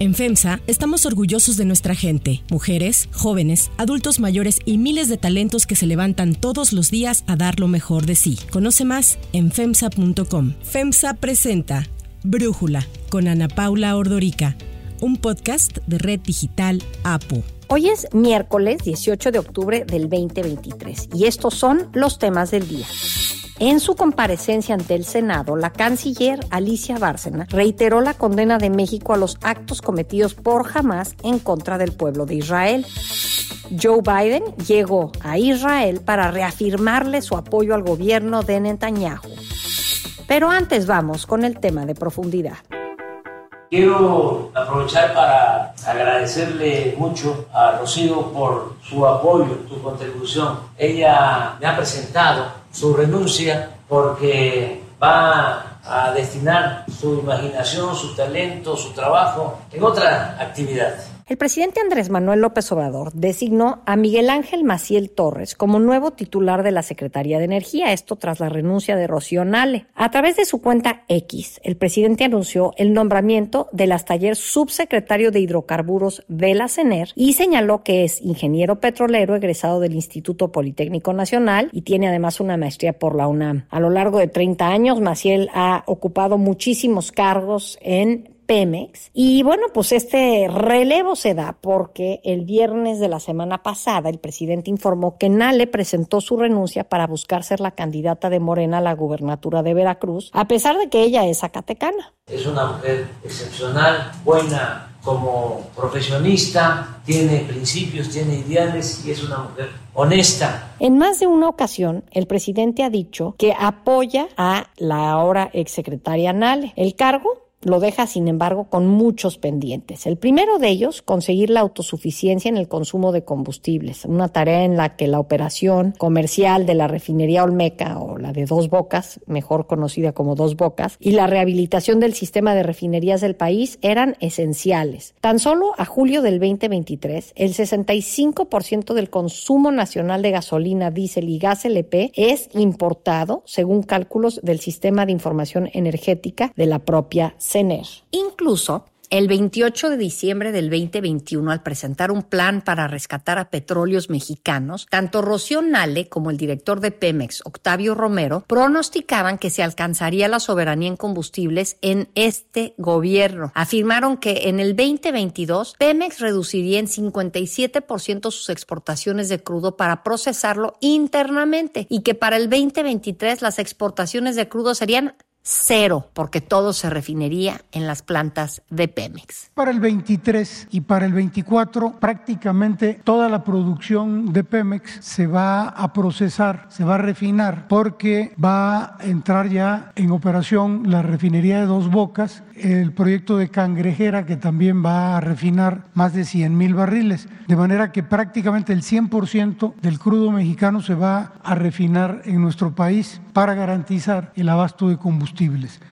En FEMSA estamos orgullosos de nuestra gente, mujeres, jóvenes, adultos mayores y miles de talentos que se levantan todos los días a dar lo mejor de sí. Conoce más en FEMSA.com. FEMSA presenta Brújula con Ana Paula Ordorica, un podcast de Red Digital APU. Hoy es miércoles 18 de octubre del 2023 y estos son los temas del día. En su comparecencia ante el Senado, la canciller Alicia Bárcena reiteró la condena de México a los actos cometidos por Hamas en contra del pueblo de Israel. Joe Biden llegó a Israel para reafirmarle su apoyo al gobierno de Netanyahu. Pero antes vamos con el tema de profundidad. Quiero aprovechar para agradecerle mucho a Rocío por su apoyo, su contribución. Ella me ha presentado su renuncia porque va a destinar su imaginación, su talento, su trabajo en otra actividad. El presidente Andrés Manuel López Obrador designó a Miguel Ángel Maciel Torres como nuevo titular de la Secretaría de Energía, esto tras la renuncia de Rocío Nale. A través de su cuenta X, el presidente anunció el nombramiento del hasta ayer subsecretario de Hidrocarburos de la CENER y señaló que es ingeniero petrolero egresado del Instituto Politécnico Nacional y tiene además una maestría por la UNAM. A lo largo de 30 años, Maciel ha ocupado muchísimos cargos en Pemex. Y bueno, pues este relevo se da porque el viernes de la semana pasada el presidente informó que Nale presentó su renuncia para buscar ser la candidata de Morena a la gubernatura de Veracruz, a pesar de que ella es zacatecana. Es una mujer excepcional, buena como profesionista, tiene principios, tiene ideales y es una mujer honesta. En más de una ocasión, el presidente ha dicho que apoya a la ahora exsecretaria Nale. El cargo lo deja, sin embargo, con muchos pendientes. El primero de ellos, conseguir la autosuficiencia en el consumo de combustibles, una tarea en la que la operación comercial de la refinería Olmeca o la de Dos Bocas, mejor conocida como Dos Bocas, y la rehabilitación del sistema de refinerías del país eran esenciales. Tan solo a julio del 2023, el 65% del consumo nacional de gasolina, diésel y gas LP es importado, según cálculos del Sistema de Información Energética de la propia Incluso el 28 de diciembre del 2021, al presentar un plan para rescatar a petróleos mexicanos, tanto Rocío Nale como el director de Pemex, Octavio Romero, pronosticaban que se alcanzaría la soberanía en combustibles en este gobierno. Afirmaron que en el 2022 Pemex reduciría en 57% sus exportaciones de crudo para procesarlo internamente y que para el 2023 las exportaciones de crudo serían cero, porque todo se refinería en las plantas de Pemex. Para el 23 y para el 24, prácticamente toda la producción de Pemex se va a procesar, se va a refinar, porque va a entrar ya en operación la refinería de Dos Bocas, el proyecto de Cangrejera, que también va a refinar más de 100 mil barriles, de manera que prácticamente el 100% del crudo mexicano se va a refinar en nuestro país para garantizar el abasto de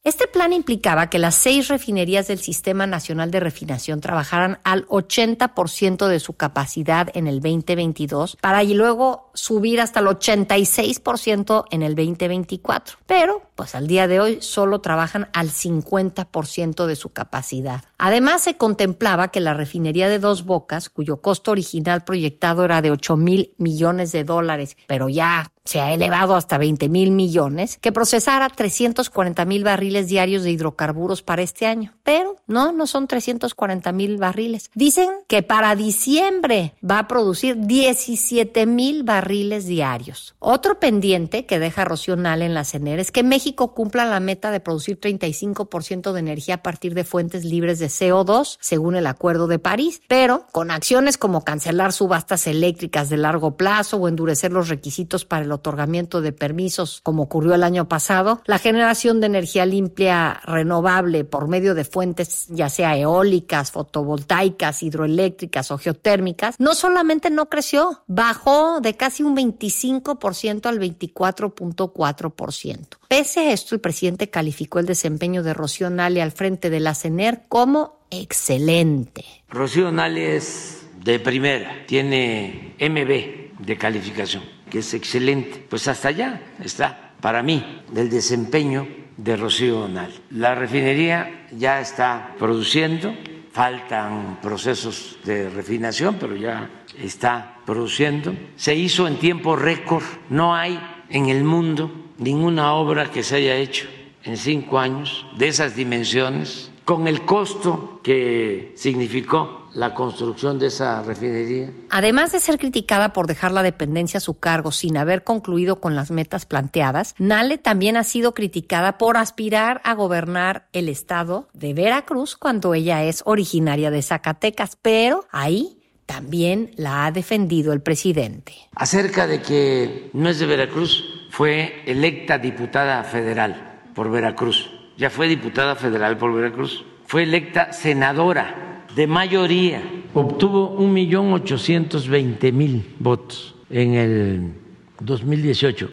Este plan implicaba que las seis refinerías del Sistema Nacional de Refinación trabajaran al 80% de su capacidad en el 2022 para luego subir hasta el 86% en el 2024. Pero, pues al día de hoy solo trabajan al 50% de su capacidad. Además, se contemplaba que la refinería de Dos Bocas, cuyo costo original proyectado era de 8 mil millones de dólares, pero ya se ha elevado hasta 20 mil millones, que procesara 340 mil barriles diarios de hidrocarburos para este año. Pero no, no son 340 mil barriles. Dicen que para diciembre va a producir 17 mil barriles diarios. Otro pendiente que deja Rocío en la CENER es que México cumpla la meta de producir 35% de energía a partir de fuentes libres de CO2, según el Acuerdo de París, pero con acciones como cancelar subastas eléctricas de largo plazo o endurecer los requisitos para el otorgamiento de permisos, como ocurrió el año pasado, la generación de energía limpia renovable por medio de fuentes ya sea eólicas, fotovoltaicas, hidroeléctricas o geotérmicas, no solamente no creció, bajó de casi un 25% al 24.4%. Pese a esto, el presidente calificó el desempeño de Rocío Nale al frente de la CENER como excelente. Rocío Nale es de primera, tiene MB de calificación que es excelente. Pues hasta allá está, para mí, el desempeño de Rocío Donal. La refinería ya está produciendo faltan procesos de refinación, pero ya está produciendo. Se hizo en tiempo récord, no hay en el mundo ninguna obra que se haya hecho en cinco años de esas dimensiones, con el costo que significó la construcción de esa refinería. Además de ser criticada por dejar la dependencia a su cargo sin haber concluido con las metas planteadas, Nale también ha sido criticada por aspirar a gobernar el estado de Veracruz cuando ella es originaria de Zacatecas, pero ahí también la ha defendido el presidente. Acerca de que no es de Veracruz, fue electa diputada federal por Veracruz. Ya fue diputada federal por Veracruz. Fue electa senadora de mayoría. Obtuvo 1.820.000 votos en el 2018.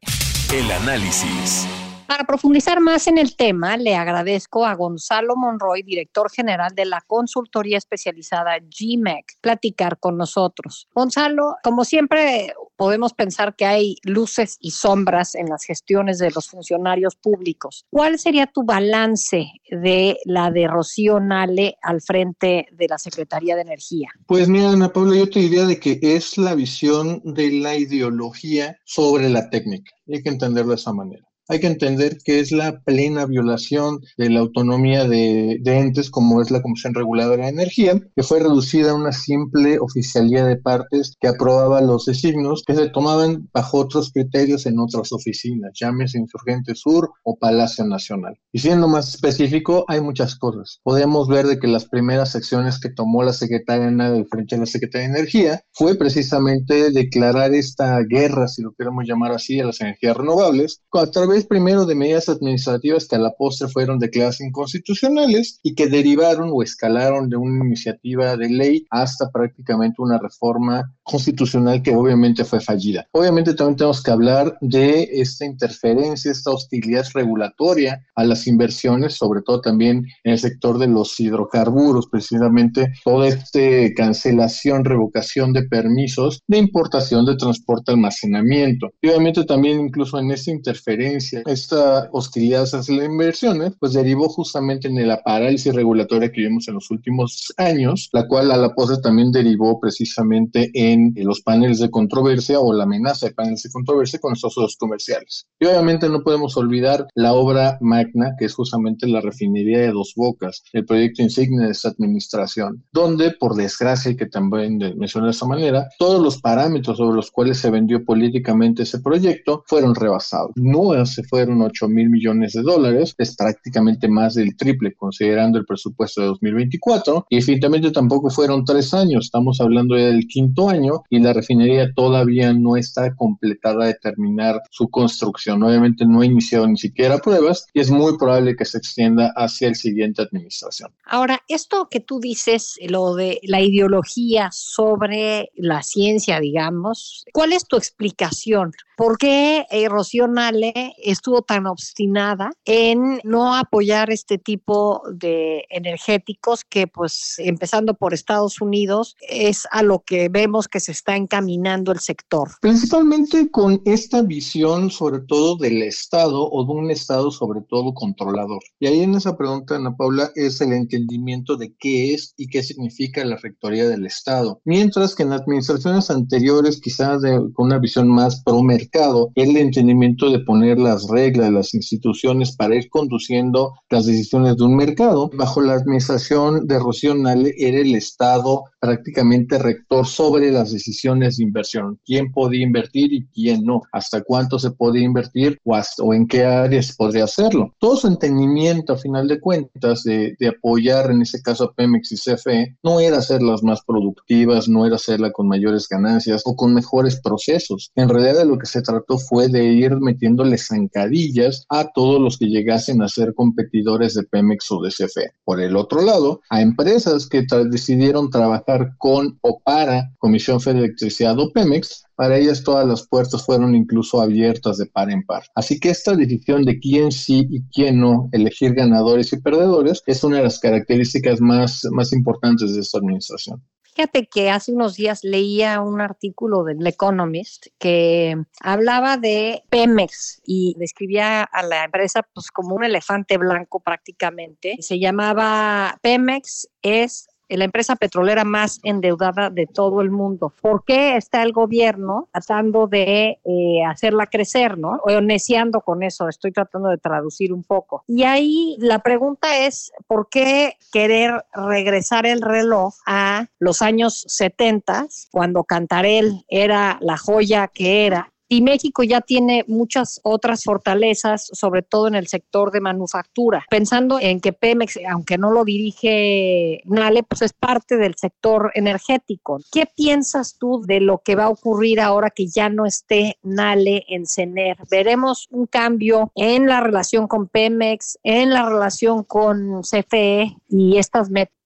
El análisis. Para profundizar más en el tema, le agradezco a Gonzalo Monroy, director general de la consultoría especializada GMEC, platicar con nosotros. Gonzalo, como siempre, podemos pensar que hay luces y sombras en las gestiones de los funcionarios públicos. ¿Cuál sería tu balance de la de Rocío Nale al frente de la Secretaría de Energía? Pues mira, Ana Paula, yo te diría de que es la visión de la ideología sobre la técnica. Hay que entenderlo de esa manera hay que entender que es la plena violación de la autonomía de, entes como es la Comisión Reguladora de Energía, que fue reducida a una simple oficialía de partes que aprobaba los designios que se tomaban bajo otros criterios en otras oficinas, llámese Insurgente Sur o Palacio Nacional. Y siendo más específico, hay muchas cosas. Podemos ver de que las primeras secciones que tomó la secretaria de frente a la Secretaría de Energía fue precisamente declarar esta guerra, si lo queremos llamar así, a las energías renovables, a través primero de medidas administrativas que a la postre fueron declaradas inconstitucionales y que derivaron o escalaron de una iniciativa de ley hasta prácticamente una reforma constitucional que obviamente fue fallida. Obviamente también tenemos que hablar de esta interferencia, esta hostilidad regulatoria a las inversiones, sobre todo también en el sector de los hidrocarburos, precisamente toda esta cancelación, revocación de permisos de importación, de transporte, almacenamiento. Y obviamente también incluso en esta interferencia esta hostilidad hacia las inversiones, pues derivó justamente en la parálisis regulatoria que vimos en los últimos años, la cual a la postre también derivó precisamente en los paneles de controversia o la amenaza de paneles de controversia con estos socios comerciales. Y obviamente no podemos olvidar la obra magna, que es justamente la refinería de Dos Bocas, el proyecto insignia de esta administración, donde, por desgracia, y que también mencioné de esta manera, todos los parámetros sobre los cuales se vendió políticamente ese proyecto fueron rebasados. No se fueron 8 mil millones de dólares, es prácticamente más del triple considerando el presupuesto de 2024 y definitivamente tampoco fueron tres años, estamos hablando ya del quinto año y la refinería todavía no está completada de terminar su construcción, obviamente no ha iniciado ni siquiera pruebas y es muy probable que se extienda hacia el siguiente administración. Ahora, esto que tú dices, lo de la ideología sobre la ciencia, digamos, ¿cuál es tu explicación? ¿Por qué eh, Nale estuvo tan obstinada en no apoyar este tipo de energéticos que pues empezando por Estados Unidos es a lo que vemos que se está encaminando el sector. Principalmente con esta visión sobre todo del Estado o de un Estado sobre todo controlador. Y ahí en esa pregunta, Ana Paula, es el entendimiento de qué es y qué significa la rectoría del Estado. Mientras que en administraciones anteriores, quizás con una visión más pro mercado, el entendimiento de poner la reglas, las instituciones para ir conduciendo las decisiones de un mercado. Bajo la administración de Rocío Nale era el Estado prácticamente rector sobre las decisiones de inversión. ¿Quién podía invertir y quién no? ¿Hasta cuánto se podía invertir o, o en qué áreas podría hacerlo? Todo su entendimiento, a final de cuentas, de, apoyar en ese caso a Pemex y CFE, no era hacerlas más productivas, no era hacerla con mayores ganancias o con mejores procesos. En realidad de lo que se trató fue de ir metiéndoles zancadillas a todos los que llegasen a ser competidores de Pemex o de CFE. Por el otro lado, a empresas que decidieron trabajar con o para Comisión Federal de Electricidad o Pemex, para ellas todas las puertas fueron incluso abiertas de par en par. Así que esta decisión de quién sí y quién no elegir ganadores y perdedores es una de las características más, más importantes de esta administración. Fíjate que hace unos días leía un artículo del Economist que hablaba de Pemex y describía a la empresa pues como un elefante blanco prácticamente. Se llamaba Pemex es la empresa petrolera más endeudada de todo el mundo. ¿Por qué está el gobierno tratando de eh, hacerla crecer, no? O neciando con eso, estoy tratando de traducir un poco. Y ahí la pregunta es, ¿por qué querer regresar el reloj a los años 70, cuando Cantarel era la joya que era y México ya tiene muchas otras fortalezas, sobre todo en el sector de manufactura. Pensando en que Pemex, aunque no lo dirige Nale, pues es parte del sector energético. ¿Qué piensas tú de lo que va a ocurrir ahora que ya no esté Nale en CENER? ¿Veremos un cambio en la relación con Pemex, en la relación con CFE y estas metas?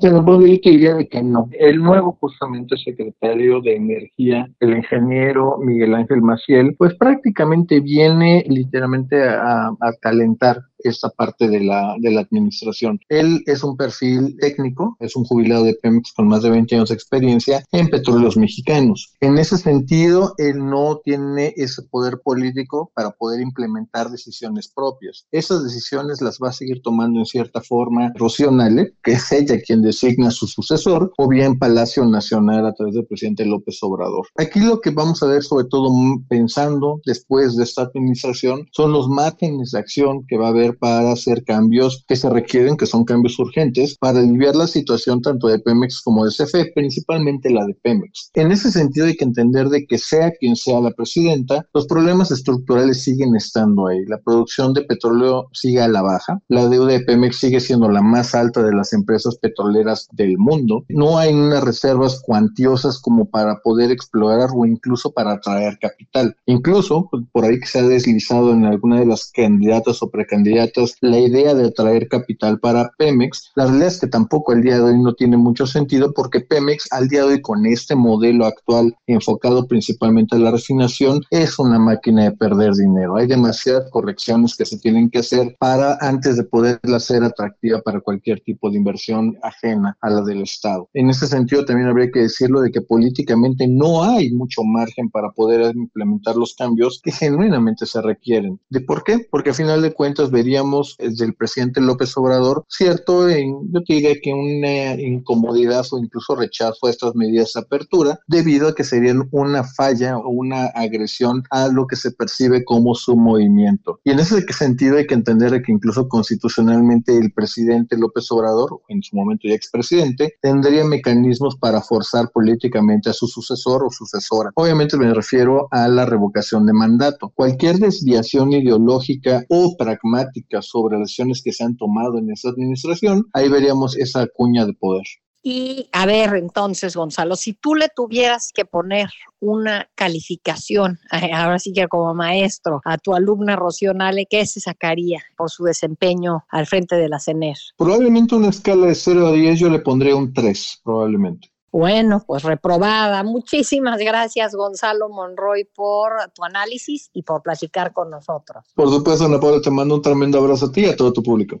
Yo diría de que no. El nuevo justamente secretario de Energía, el ingeniero Miguel Ángel Maciel, pues prácticamente viene literalmente a, a calentar esta parte de la, de la administración. Él es un perfil técnico, es un jubilado de Pemex con más de 20 años de experiencia en petróleos mexicanos. En ese sentido, él no tiene ese poder político para poder implementar decisiones propias. Esas decisiones las va a seguir tomando en cierta forma Rocío que es ella quien designa a su sucesor, o bien Palacio Nacional a través del presidente López Obrador. Aquí lo que vamos a ver, sobre todo pensando después de esta administración, son los márgenes de acción que va a haber para hacer cambios que se requieren, que son cambios urgentes, para aliviar la situación tanto de Pemex como de CFE, principalmente la de Pemex. En ese sentido hay que entender de que sea quien sea la presidenta, los problemas estructurales siguen estando ahí. La producción de petróleo sigue a la baja, la deuda de Pemex sigue siendo la más alta de las empresas petroleras del mundo, no hay unas reservas cuantiosas como para poder explorar o incluso para atraer capital. Incluso, por ahí que se ha deslizado en alguna de las candidatas o precandidatas la idea de atraer capital para Pemex. La realidad es que tampoco el día de hoy no tiene mucho sentido porque Pemex al día de hoy con este modelo actual enfocado principalmente a la refinación es una máquina de perder dinero. Hay demasiadas correcciones que se tienen que hacer para antes de poderla hacer atractiva para cualquier tipo de inversión ajena a la del Estado. En ese sentido también habría que decirlo de que políticamente no hay mucho margen para poder implementar los cambios que genuinamente se requieren. ¿De por qué? Porque a final de cuentas veríamos desde el presidente López Obrador, cierto, en, yo diría que una incomodidad o incluso rechazo a estas medidas de apertura, debido a que serían una falla o una agresión a lo que se percibe como su movimiento. Y en ese sentido hay que entender que incluso constitucionalmente el presidente López Obrador, en su momento ya expresidente, tendría mecanismos para forzar políticamente a su sucesor o sucesora. Obviamente me refiero a la revocación de mandato. Cualquier desviación ideológica o pragmática sobre las acciones que se han tomado en esta administración, ahí veríamos esa cuña de poder. Y a ver, entonces, Gonzalo, si tú le tuvieras que poner una calificación, eh, ahora sí que como maestro, a tu alumna Rocío Nale, ¿qué se sacaría por su desempeño al frente de la CENER? Probablemente una escala de 0 a 10 yo le pondría un 3, probablemente. Bueno, pues reprobada. Muchísimas gracias, Gonzalo Monroy, por tu análisis y por platicar con nosotros. Por supuesto, Ana Paula, te mando un tremendo abrazo a ti y a todo tu público.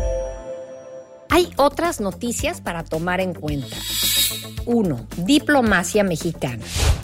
Hay otras noticias para tomar en cuenta. 1. Diplomacia mexicana.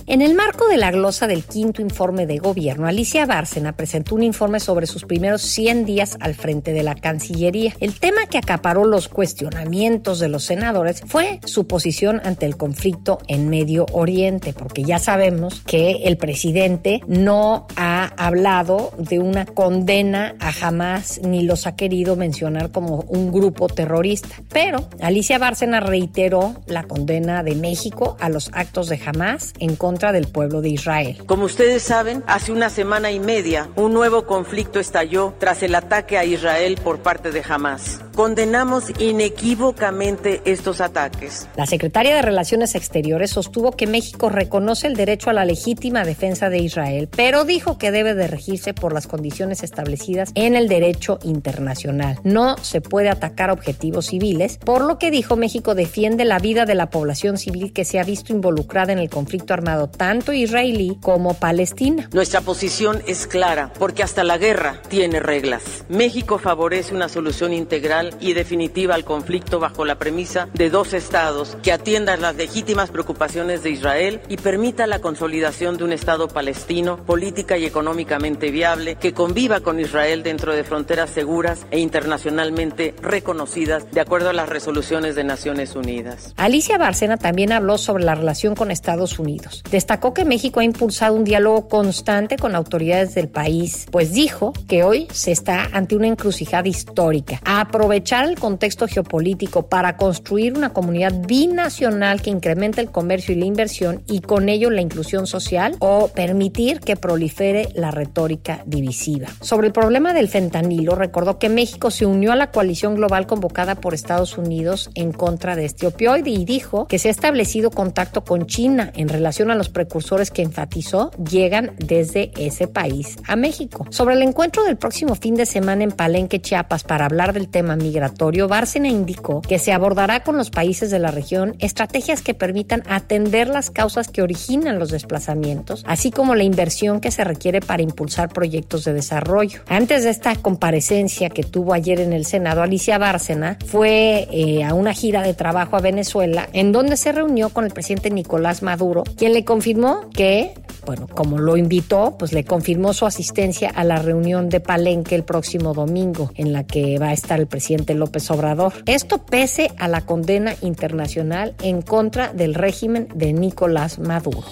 En el marco de la glosa del quinto informe de gobierno, Alicia Bárcena presentó un informe sobre sus primeros 100 días al frente de la Cancillería. El tema que acaparó los cuestionamientos de los senadores fue su posición ante el conflicto en Medio Oriente, porque ya sabemos que el presidente no ha hablado de una condena a Hamas ni los ha querido mencionar como un grupo terrorista. Pero Alicia Bárcena reiteró la condena de México a los actos de Hamas en contra contra del pueblo de Israel. Como ustedes saben, hace una semana y media un nuevo conflicto estalló tras el ataque a Israel por parte de Hamas. Condenamos inequívocamente estos ataques. La secretaria de Relaciones Exteriores sostuvo que México reconoce el derecho a la legítima defensa de Israel, pero dijo que debe de regirse por las condiciones establecidas en el derecho internacional. No se puede atacar objetivos civiles, por lo que dijo México defiende la vida de la población civil que se ha visto involucrada en el conflicto armado tanto israelí como palestina. Nuestra posición es clara, porque hasta la guerra tiene reglas. México favorece una solución integral y definitiva al conflicto bajo la premisa de dos estados que atiendan las legítimas preocupaciones de Israel y permita la consolidación de un Estado palestino política y económicamente viable que conviva con Israel dentro de fronteras seguras e internacionalmente reconocidas de acuerdo a las resoluciones de Naciones Unidas. Alicia Bárcena también habló sobre la relación con Estados Unidos. Destacó que México ha impulsado un diálogo constante con autoridades del país, pues dijo que hoy se está ante una encrucijada histórica. Aprovechando aprovechar el contexto geopolítico para construir una comunidad binacional que incremente el comercio y la inversión y con ello la inclusión social o permitir que prolifere la retórica divisiva. Sobre el problema del fentanilo, recordó que México se unió a la coalición global convocada por Estados Unidos en contra de este opioide y dijo que se ha establecido contacto con China en relación a los precursores que enfatizó llegan desde ese país a México. Sobre el encuentro del próximo fin de semana en Palenque, Chiapas, para hablar del tema migratorio, Bárcena indicó que se abordará con los países de la región estrategias que permitan atender las causas que originan los desplazamientos, así como la inversión que se requiere para impulsar proyectos de desarrollo. Antes de esta comparecencia que tuvo ayer en el Senado, Alicia Bárcena fue eh, a una gira de trabajo a Venezuela, en donde se reunió con el presidente Nicolás Maduro, quien le confirmó que bueno, como lo invitó, pues le confirmó su asistencia a la reunión de Palenque el próximo domingo, en la que va a estar el presidente López Obrador. Esto pese a la condena internacional en contra del régimen de Nicolás Maduro.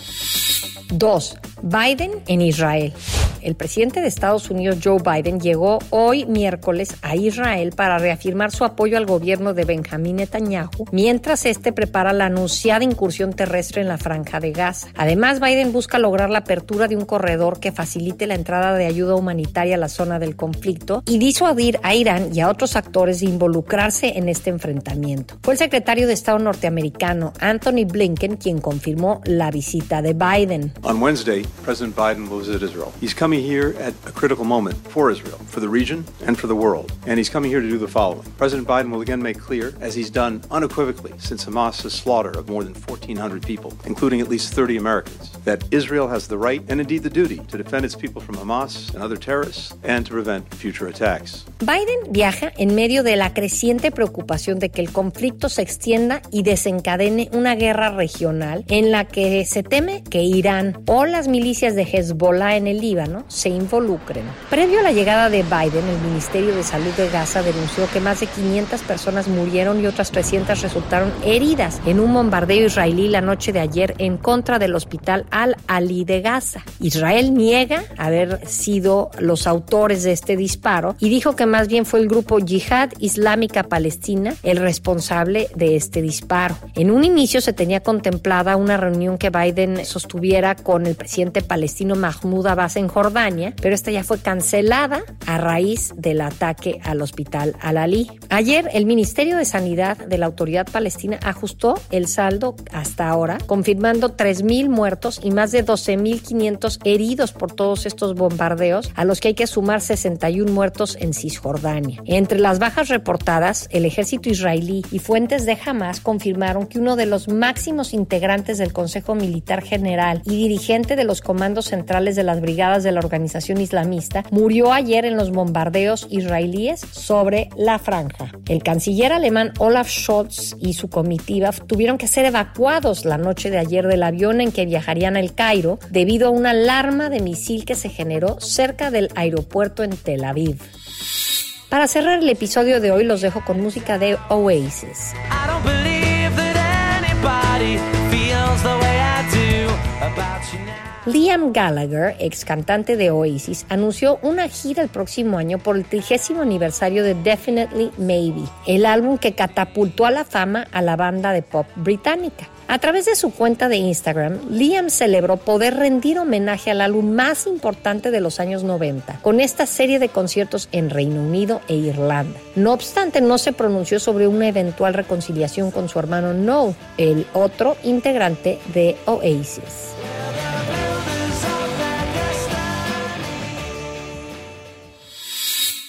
2. Biden en Israel. El presidente de Estados Unidos, Joe Biden, llegó hoy miércoles a Israel para reafirmar su apoyo al gobierno de Benjamín Netanyahu, mientras este prepara la anunciada incursión terrestre en la franja de Gaza. Además, Biden busca lograr la apertura de un corredor que facilite la entrada de ayuda humanitaria a la zona del conflicto y disuadir a Irán y a otros actores de involucrarse en este enfrentamiento. Fue el secretario de Estado norteamericano, Anthony Blinken, quien confirmó la visita de Biden. On Wednesday, President Biden will visit Israel. He's coming here at a critical moment for Israel, for the region, and for the world. And he's coming here to do the following. President Biden will again make clear, as he's done unequivocally since Hamas's slaughter of more than 1,400 people, including at least 30 Americans, that Israel has the right and indeed the duty to defend its people from Hamas and other terrorists and to prevent future attacks. Biden viaja en medio de la creciente preocupación de que el conflicto se extienda y desencadene una guerra regional en la que se teme que Irán o las milicias de Hezbollah en el Líbano se involucren. Previo a la llegada de Biden, el Ministerio de Salud de Gaza denunció que más de 500 personas murieron y otras 300 resultaron heridas en un bombardeo israelí la noche de ayer en contra del hospital Al-Ali de Gaza. Israel niega haber sido los autores de este disparo y dijo que más bien fue el grupo Yihad Islámica Palestina el responsable de este disparo. En un inicio se tenía contemplada una reunión que Biden sostuviera con el presidente palestino Mahmoud Abbas en Jordania, pero esta ya fue cancelada a raíz del ataque al hospital Al-Ali. Ayer el Ministerio de Sanidad de la Autoridad Palestina ajustó el saldo hasta ahora, confirmando 3.000 muertos y más de 12.500 heridos por todos estos bombardeos, a los que hay que sumar 61 muertos en Cisjordania. Jordania. Entre las bajas reportadas, el ejército israelí y fuentes de Hamas confirmaron que uno de los máximos integrantes del Consejo Militar General y dirigente de los comandos centrales de las brigadas de la organización islamista murió ayer en los bombardeos israelíes sobre la franja. El canciller alemán Olaf Scholz y su comitiva tuvieron que ser evacuados la noche de ayer del avión en que viajarían al Cairo debido a una alarma de misil que se generó cerca del aeropuerto en Tel Aviv. Para cerrar el episodio de hoy los dejo con música de Oasis. Liam Gallagher, ex cantante de Oasis, anunció una gira el próximo año por el trigésimo aniversario de Definitely Maybe, el álbum que catapultó a la fama a la banda de pop británica. A través de su cuenta de Instagram, Liam celebró poder rendir homenaje al álbum más importante de los años 90, con esta serie de conciertos en Reino Unido e Irlanda. No obstante, no se pronunció sobre una eventual reconciliación con su hermano Noel, el otro integrante de Oasis.